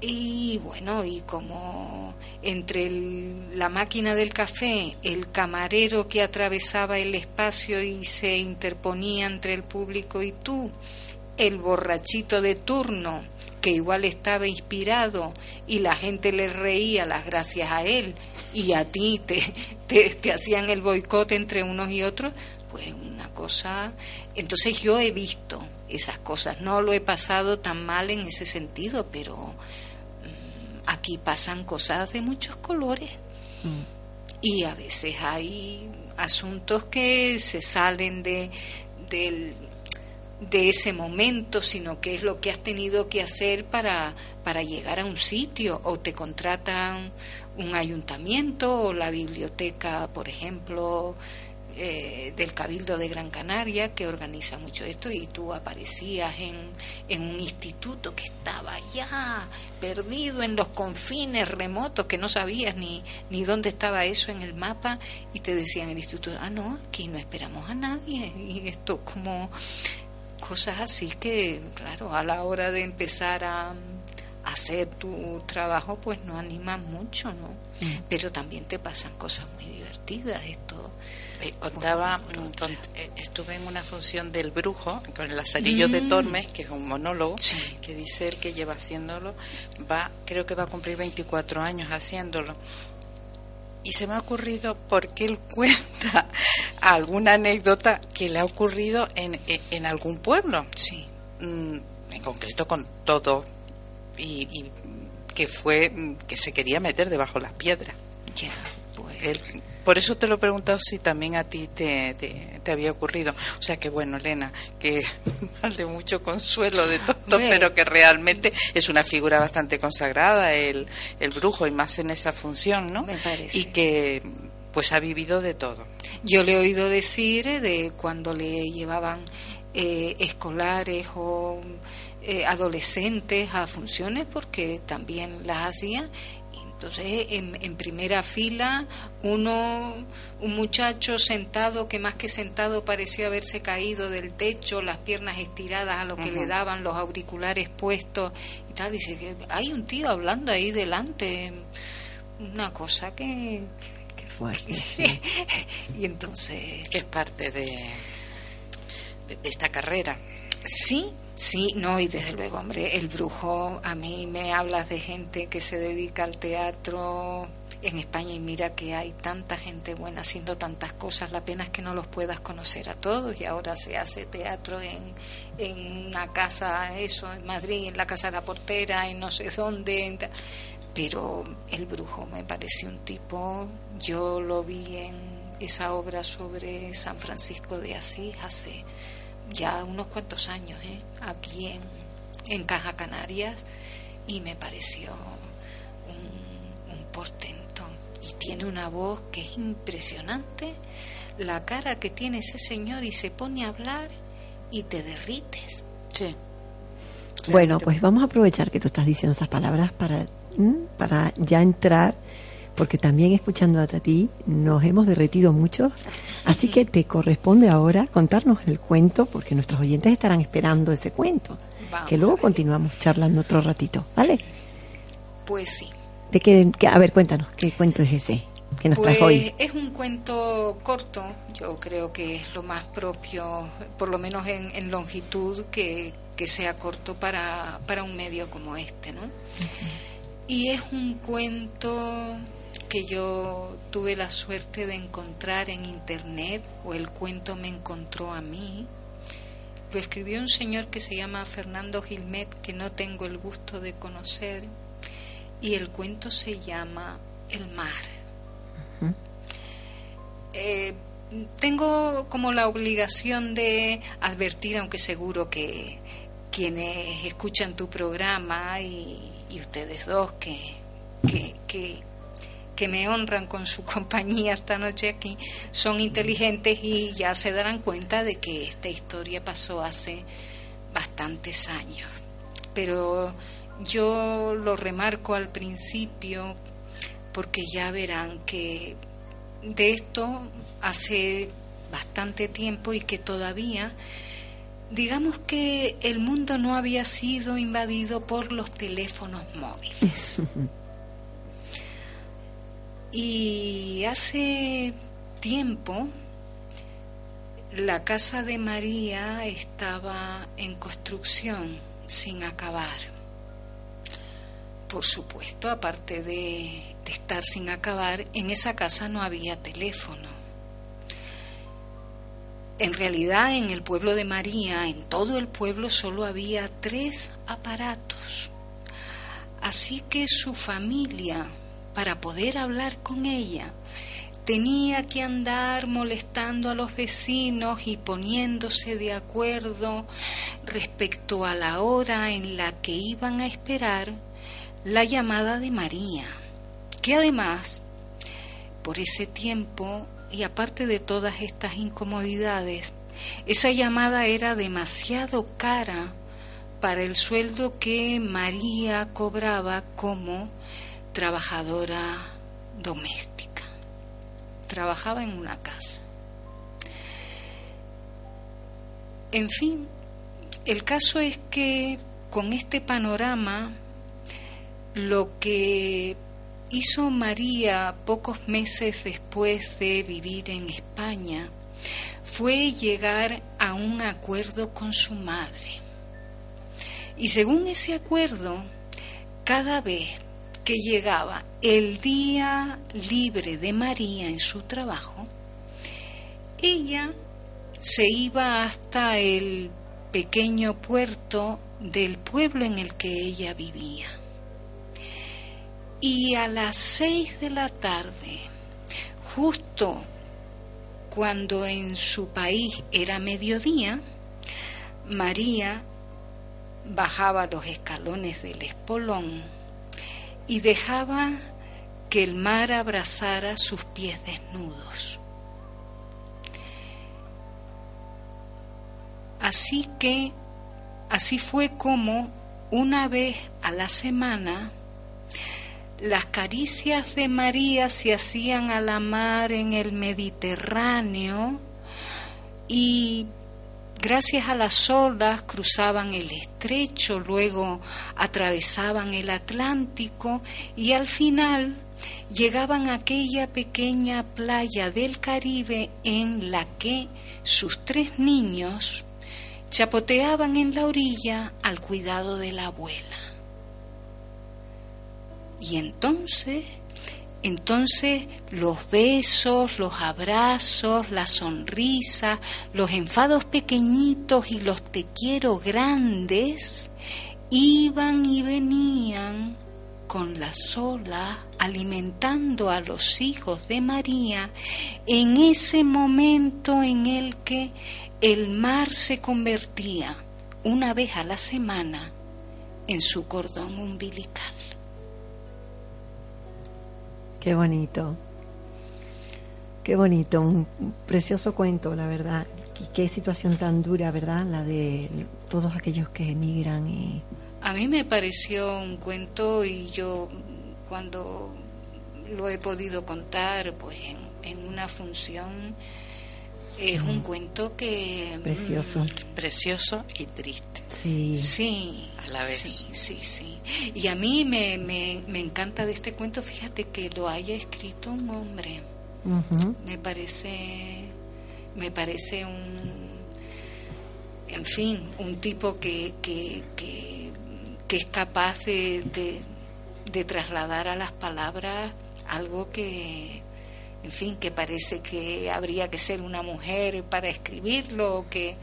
Y bueno, y como entre el- la máquina del café, el camarero que atravesaba el espacio y se interponía entre el público y tú, el borrachito de turno que igual estaba inspirado y la gente le reía las gracias a él y a ti te, te, te hacían el boicot entre unos y otros, pues una cosa... Entonces yo he visto esas cosas. No lo he pasado tan mal en ese sentido, pero aquí pasan cosas de muchos colores. Y a veces hay asuntos que se salen de, del, de ese momento, sino que es lo que has tenido que hacer para, para llegar a un sitio o te contratan un ayuntamiento o la biblioteca, por ejemplo, eh, del Cabildo de Gran Canaria, que organiza mucho esto, y tú aparecías en, en un instituto que estaba ya perdido en los confines remotos, que no sabías ni, ni dónde estaba eso en el mapa, y te decían el instituto, ah, no, aquí no esperamos a nadie, y esto como cosas así que, claro, a la hora de empezar a, hacer tu trabajo, pues no animan mucho, ¿no? Mm. Pero también te pasan cosas muy divertidas. Esto. Eh, contaba, eh, estuve en una función del brujo con el Lazarillo de mm. Tormes, que es un monólogo, que dice él que lleva haciéndolo, va, creo que va a cumplir 24 años haciéndolo y se me ha ocurrido porque él (laughs) cuenta alguna anécdota que le ha ocurrido en, en, algún pueblo. Sí. Mm, en concreto con todo. Y, que fue mm, que se quería meter debajo de las piedras. Ya, pues. Él por eso te lo he preguntado si también a ti te, te, había ocurrido. O sea que bueno, Elena, que (laughs) mal de mucho consuelo de todo, pero que realmente es una figura bastante consagrada el, el brujo y más en esa función, ¿no? Me parece. Y que pues ha vivido de todo. Yo le he oído decir de cuando le llevaban eh, escolares o eh, adolescentes a funciones porque también las hacía entonces, en, primera fila, uno, un muchacho sentado que más que sentado pareció haberse caído del techo, las piernas estiradas a lo que le daban, los auriculares puestos y tal. Dice que hay un tío hablando ahí delante, una cosa que. Qué fuerte. (laughs) y entonces. Que es parte de, de esta carrera. Sí, Sí, no, y desde luego, hombre, el brujo, a mí me hablas de gente que se dedica al teatro en España y mira que hay tanta gente buena haciendo tantas cosas, la pena es que no los puedas conocer a todos y ahora se hace teatro en, en una casa, eso, en Madrid, en la Casa de la Portera, en no sé dónde, pero el brujo me parece un tipo, yo lo vi en esa obra sobre San Francisco de Asís hace ya unos cuantos años, ¿eh? aquí en, en Caja Canarias, y me pareció un, portento. Y tiene una voz que es impresionante, la cara que tiene ese señor y se pone a hablar y te derrites. Sí. Bueno, pues vamos a aprovechar que tú estás diciendo esas palabras para, para ya entrar porque también escuchando a ti nos hemos derretido mucho. Así que te corresponde ahora contarnos el cuento, porque nuestros oyentes estarán esperando ese cuento. que luego continuamos charlando otro ratito, ¿vale? Pues sí. ¿De qué, a ver, cuéntanos, ¿qué cuento es ese que nos traes hoy? Pues es un cuento corto, yo creo que es lo más propio, por lo menos en, longitud, que, sea corto para, para un medio como este, ¿no? Y es un cuento que yo tuve la suerte de encontrar en internet o el cuento me encontró a mí. Lo escribió un señor que se llama Fernando Gilmet, que no tengo el gusto de conocer, y el cuento se llama El mar. Eh, tengo como la obligación de advertir, aunque seguro que quienes escuchan tu programa y, ustedes dos, que, que que me honran con su (laughs) compañía esta noche aquí son inteligentes y ya se darán cuenta de que esta historia pasó hace bastantes años. Pero yo lo remarco al principio porque ya verán que de esto hace bastante tiempo y que todavía digamos que el mundo no había sido invadido por los teléfonos móviles. Y hace tiempo la casa de María estaba en construcción sin acabar. Por supuesto, aparte de, estar sin acabar, en esa casa no había teléfono. en realidad en el pueblo de María, en todo el pueblo solo había tres aparatos. Así que su familia, para poder hablar con ella, tenía que andar molestando a los vecinos y poniéndose de acuerdo respecto a la hora en la que iban a esperar la llamada de María, que además, por ese tiempo, y aparte de todas estas incomodidades, esa llamada era demasiado cara para el sueldo que María cobraba como trabajadora doméstica. Trabajaba en una casa. En fin, el caso es que con este panorama lo que hizo María pocos meses después de vivir en España fue llegar a un acuerdo con su madre. Y según ese acuerdo, cada vez que llegaba el día libre de María en su trabajo, ella se iba hasta el pequeño puerto del pueblo en el que ella vivía. Y a las seis de la tarde, justo cuando en su país era mediodía, María bajaba los escalones del espolón y dejaba que el mar abrazara sus pies desnudos. Así que, así fue como una vez a la semana las caricias de María se hacían a la mar en el Mediterráneo y gracias a las olas cruzaban el estrecho, luego atravesaban el Atlántico y al final llegaban a aquella pequeña playa del Caribe en la que sus tres niños chapoteaban en la orilla al cuidado de la abuela. Y entonces, entonces los besos, los abrazos, las sonrisas, los enfados pequeñitos y los te quiero grandes iban y venían con la sola alimentando a los hijos de María en ese momento en el que el mar se convertía una vez a la semana en su cordón umbilical. Qué bonito. Qué bonito, un precioso cuento, la verdad. Y qué situación tan dura, ¿verdad? La de todos aquellos que emigran y... A mí me pareció un cuento y yo cuando lo he podido contar, pues en una función, es un cuento que... Precioso. Mm, precioso y triste. Sí. Sí, a la vez. Sí, sí, sí. Y a mí me, me, me encanta de este cuento, fíjate que lo haya escrito un hombre. Me parece, me parece un, en fin, un tipo que, que, que, que es capaz de, de, de trasladar a las palabras algo que, en fin, que parece que habría que ser una mujer para escribirlo, que,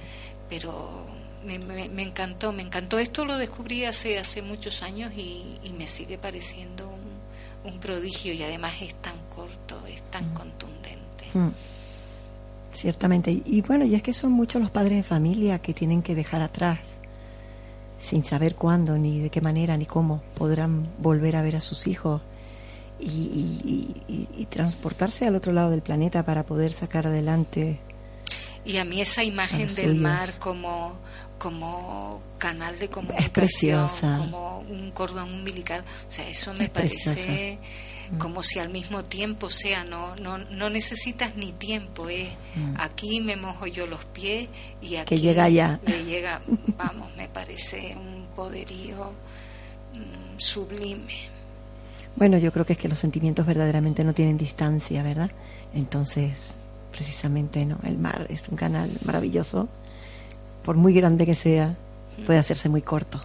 pero me, me, encantó, me encantó. Esto lo descubrí hace, hace muchos años y, y me sigue pareciendo un, un, prodigio y además es tan corto, es tan mm. contundente. Mm. Ciertamente. Y bueno, y es que son muchos los padres de familia que tienen que dejar atrás, sin saber cuándo, ni de qué manera, ni cómo podrán volver a ver a sus hijos. Y, y, transportarse al otro lado del planeta para poder sacar adelante y a mí esa imagen del mar como como canal de comunicación, como un cordón umbilical, o sea, eso me es parece mm. como si al mismo tiempo, o sea, no, no, no necesitas ni tiempo, es mm. aquí me mojo yo los pies y aquí que llega ya. le llega, vamos, me parece un poderío mm, sublime. Bueno, yo creo que es que los sentimientos verdaderamente no tienen distancia, ¿verdad? Entonces, precisamente, ¿no? El mar es un canal maravilloso por muy grande que sea, puede hacerse muy corto.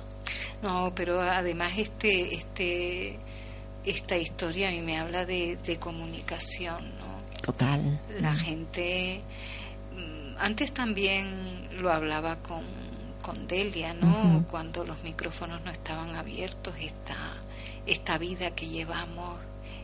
No, pero además este, este, esta historia a mí me habla de, de comunicación, ¿no? Total. La gente, mm, antes también lo hablaba con, con Delia, ¿no? Cuando los micrófonos no estaban abiertos, esta, esta vida que llevamos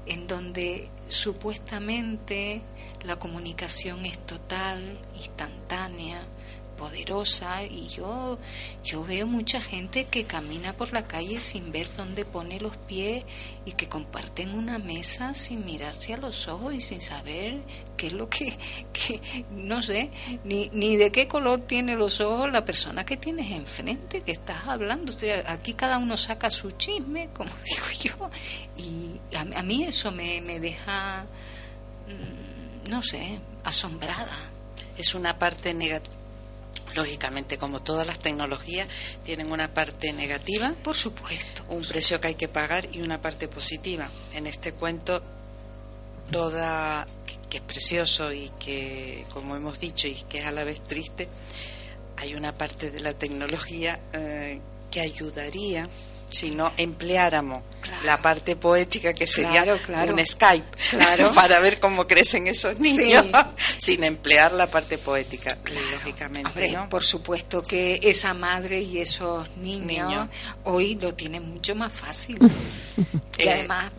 en donde supuestamente la comunicación es total, instantánea, poderosa y yo yo veo mucha gente que camina por la calle sin ver dónde pone los pies y que comparten una mesa sin mirarse a los ojos y sin saber qué es lo que, (laughs) no sé ni, ni de qué color tiene los ojos la persona que tienes enfrente que estás hablando. Aquí cada uno saca su chisme (laughs) como digo yo y a, mí eso me, me deja mm, no sé asombrada. Es una parte negativa lógicamente, como todas las tecnologías, tienen una parte negativa, por supuesto, un precio que hay que pagar y una parte positiva. En este cuento, toda que es precioso y que, como hemos dicho, y que es a la vez triste, hay una parte de la tecnología eh, que ayudaría si no empleáramos la parte poética que sería un Skype (laughs) para ver cómo crecen esos niños (laughs) sin emplear la parte poética, lógicamente. Por supuesto que esa madre y esos niños, hoy lo tienen mucho más fácil. (laughs) y eh, además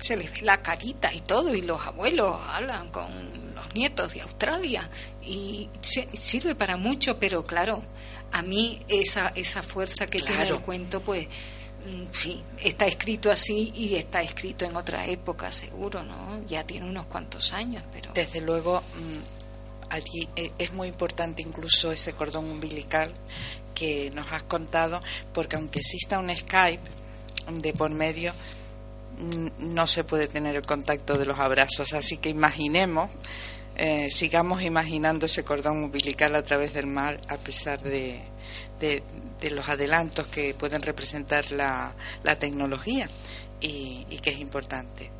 se les ve la carita y todo, y los abuelos hablan con los nietos de Australia y sirve para mucho, pero claro, a mí esa, esa fuerza que tiene el cuento, pues sí, está escrito así y está escrito en otra época, seguro, ¿no? Ya tiene unos cuantos años, pero... Desde luego, mm, allí eh, es muy importante incluso ese cordón umbilical que nos has contado, porque aunque exista un Skype de por medio, mm, no se puede tener el contacto de los abrazos, así que imaginemos eh, sigamos imaginando ese cordón umbilical a través del mar a pesar de, de, los adelantos que pueden representar la, la tecnología y, que es importante.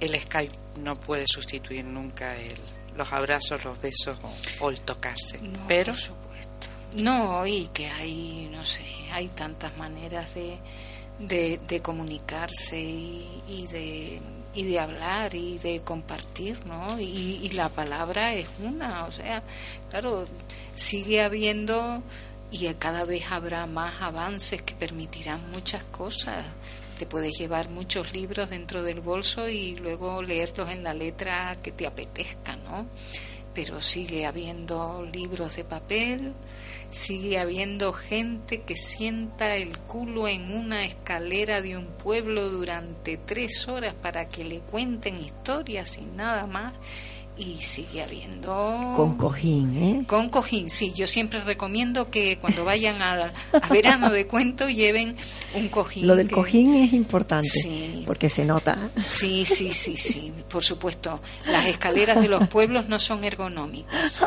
El Skype no puede sustituir nunca el, los abrazos, los besos o, el tocarse, no, pero... Por supuesto. No, y que hay, no sé, hay tantas maneras de, de, comunicarse y, de y de hablar y de compartir, ¿no? Y, y, la palabra es una, o sea, claro, sigue habiendo y cada vez habrá más avances que permitirán muchas cosas. Te puedes llevar muchos libros dentro del bolso y luego leerlos en la letra que te apetezca, ¿no? Pero sigue habiendo libros de papel, sigue habiendo gente que sienta el culo en una escalera de un pueblo durante tres horas para que le cuenten historias y nada más y sigue habiendo con cojín ¿eh? con cojín sí yo siempre recomiendo que cuando vayan a, verano de cuento lleven un cojín lo del cojín es importante sí. porque se nota. Sí sí sí sí por supuesto. Las escaleras de los pueblos no son ergonómicas.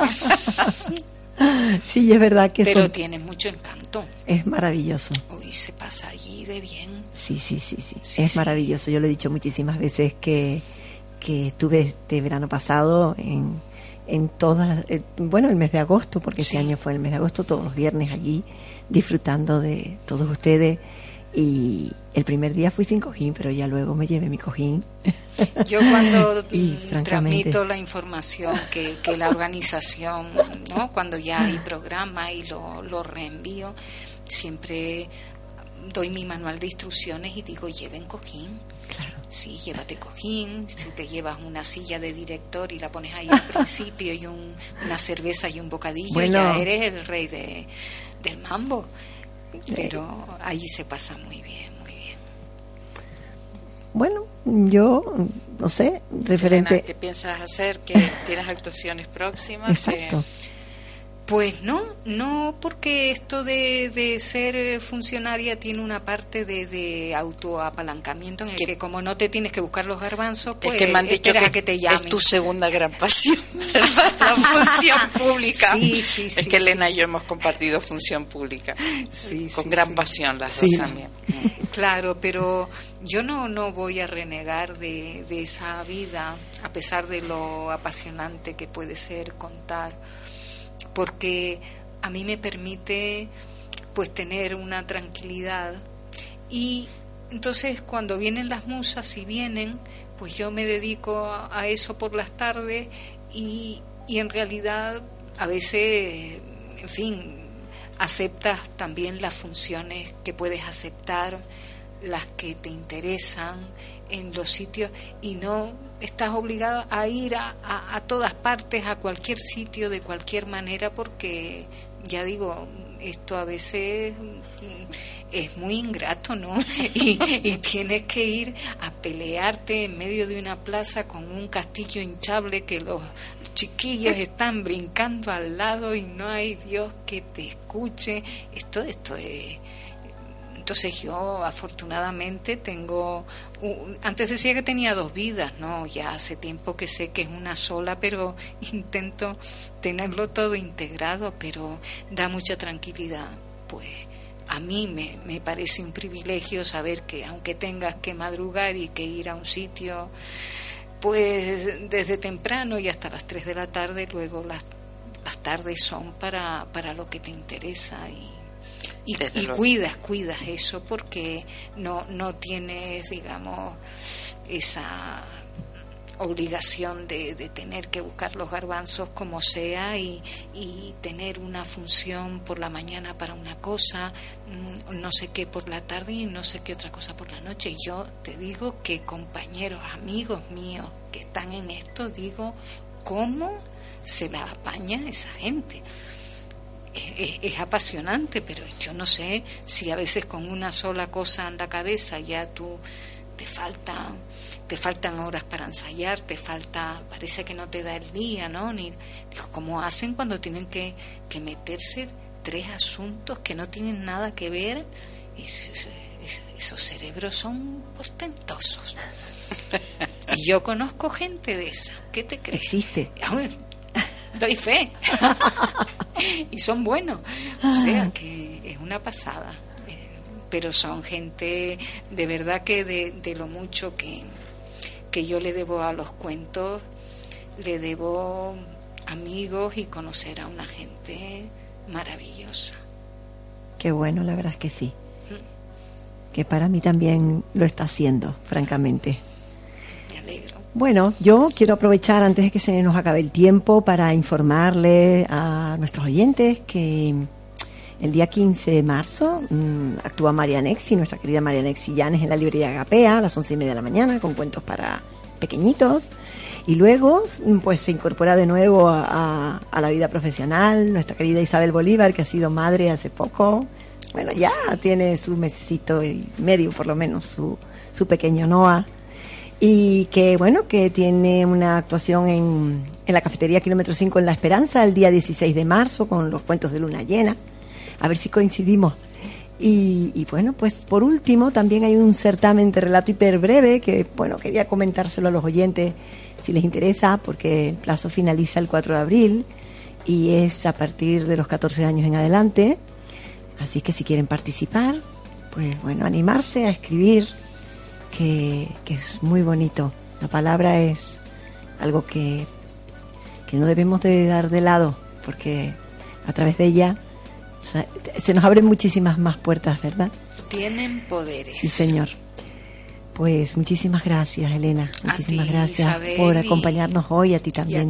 Sí es verdad que pero tiene mucho encanto. Es maravilloso. Uy se pasa allí de bien. Sí sí sí sí, sí es maravilloso. Yo lo he dicho muchísimas veces que que estuve este verano pasado en, en todas, eh, bueno, el mes de agosto, porque ese año fue el mes de agosto, todos los viernes allí, disfrutando de todos ustedes. Y el primer día fui sin cojín, pero ya luego me llevé mi cojín. (laughs) Yo cuando (laughs) transmito la información que, que la organización, ¿no? cuando ya hay programa y lo, lo reenvío, siempre doy mi manual de instrucciones y digo, lleven cojín. Claro. Sí, llévate cojín, si te llevas una silla de director y la pones ahí (laughs) al principio y un, una cerveza y un bocadillo, ya eres el rey de, del mambo. Pero ahí se pasa muy bien, muy bien. Bueno, yo no sé, referente... ¿Qué piensas hacer? ¿Que (laughs) tienes actuaciones próximas? Exacto. Pues no, no porque esto de, de ser funcionaria tiene una parte de, de autoapalancamiento en el que, como no te tienes que buscar los garbanzos, pues es que me han dicho que, te llamen. Es tu segunda gran pasión, (laughs) La función pública. Sí, sí, Es que Elena y yo hemos compartido función pública. Sí, con gran pasión las dos también. Claro, pero yo no, no voy a renegar de, de esa vida, a pesar de lo apasionante que puede ser contar porque a mí me permite pues tener una tranquilidad. Y entonces cuando vienen las musas y vienen, pues yo me dedico a, eso por las tardes y, y en realidad a veces, en fin, aceptas también las funciones que puedes aceptar, las que te interesan en los sitios y no estás obligado a ir a, a, todas partes, a cualquier sitio, de cualquier manera, porque ya digo, esto a veces es muy ingrato, ¿no? (laughs) Y, y, tienes que ir a pelearte en medio de una plaza con un castillo hinchable que los chiquillos están brincando al lado y no hay Dios que te escuche. Esto, esto es entonces yo afortunadamente tengo, antes decía que tenía dos vidas, no, ya hace tiempo que sé que es una sola, pero (laughs) intento tenerlo todo integrado, pero da mucha tranquilidad, pues a mí me, me parece un privilegio saber que aunque tengas que madrugar y que ir a un sitio, pues desde temprano y hasta las 3 de la tarde, luego las, las tardes son para, para lo que te interesa y y, cuidas, cuidas eso porque no, no tienes, digamos, esa obligación de, de, tener que buscar los garbanzos como sea y, y, tener una función por la mañana para una cosa, mm, no sé qué por la tarde y no sé qué otra cosa por la noche. Y yo te digo que compañeros, amigos míos que están en esto, digo, ¿cómo se la apaña esa gente? Es, apasionante, pero yo no sé si a veces con una sola cosa en la cabeza ya tú te falta te faltan horas para ensayar, te falta, parece que no te da el día, ¿no? Ni, dijo, ¿cómo hacen cuando tienen que, que meterse tres asuntos que no tienen nada que ver? Y, esos cerebros son portentosos. (laughs) y yo conozco gente de esa. ¿Qué te crees? Existe. Doy fe. (laughs) y son buenos. O sea que es una pasada. Pero son gente de verdad que de, lo mucho que, que yo le debo a los cuentos, le debo amigos y conocer a una gente maravillosa. Qué bueno, la verdad es que sí. Mm. Que para mí también lo está haciendo, francamente. Bueno, yo quiero aprovechar antes de que se nos acabe el tiempo para informarle a nuestros oyentes que el día 15 de marzo mm, actúa María Nexi, nuestra querida María Nexi Llanes en la librería Agapea a las once y media de la mañana con cuentos para pequeñitos. Y luego, mm, pues se incorpora de nuevo a, la vida profesional nuestra querida Isabel Bolívar, que ha sido madre hace poco. Bueno, ya tiene su mesecito y medio, por lo menos, su, su pequeño Noah y que bueno, que tiene una actuación en, en la cafetería Kilómetro 5 en La Esperanza el día 16 de marzo con los cuentos de luna llena. A ver si coincidimos. Y, bueno, pues por último también hay un certamen de relato hiper breve que bueno, quería comentárselo a los oyentes si les interesa porque el plazo finaliza el 4 de abril y es a partir de los 14 años en adelante. Así que si quieren participar, pues bueno, animarse a escribir que, es muy bonito. La palabra es algo que, que no debemos de dar de lado, porque a través de ella se nos abren muchísimas más puertas, ¿verdad? Tienen poderes. Sí, señor. Pues muchísimas gracias, Elena. Muchísimas gracias por acompañarnos hoy. A ti también,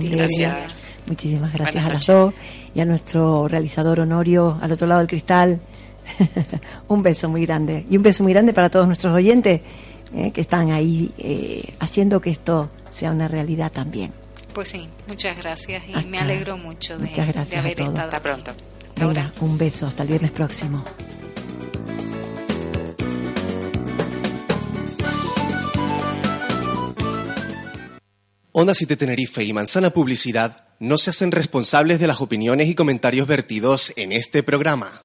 Muchísimas gracias a las dos y a nuestro realizador Honorio al otro lado del cristal. (laughs) un beso muy grande y un beso muy grande para todos nuestros oyentes eh, que están ahí eh, haciendo que esto sea una realidad también. Pues sí, muchas gracias y me alegro mucho de, gracias haber estado. Hasta pronto. ahora. Un beso, hasta el viernes próximo. Onda City Tenerife y Manzana Publicidad no se hacen responsables de las opiniones y comentarios vertidos en este programa.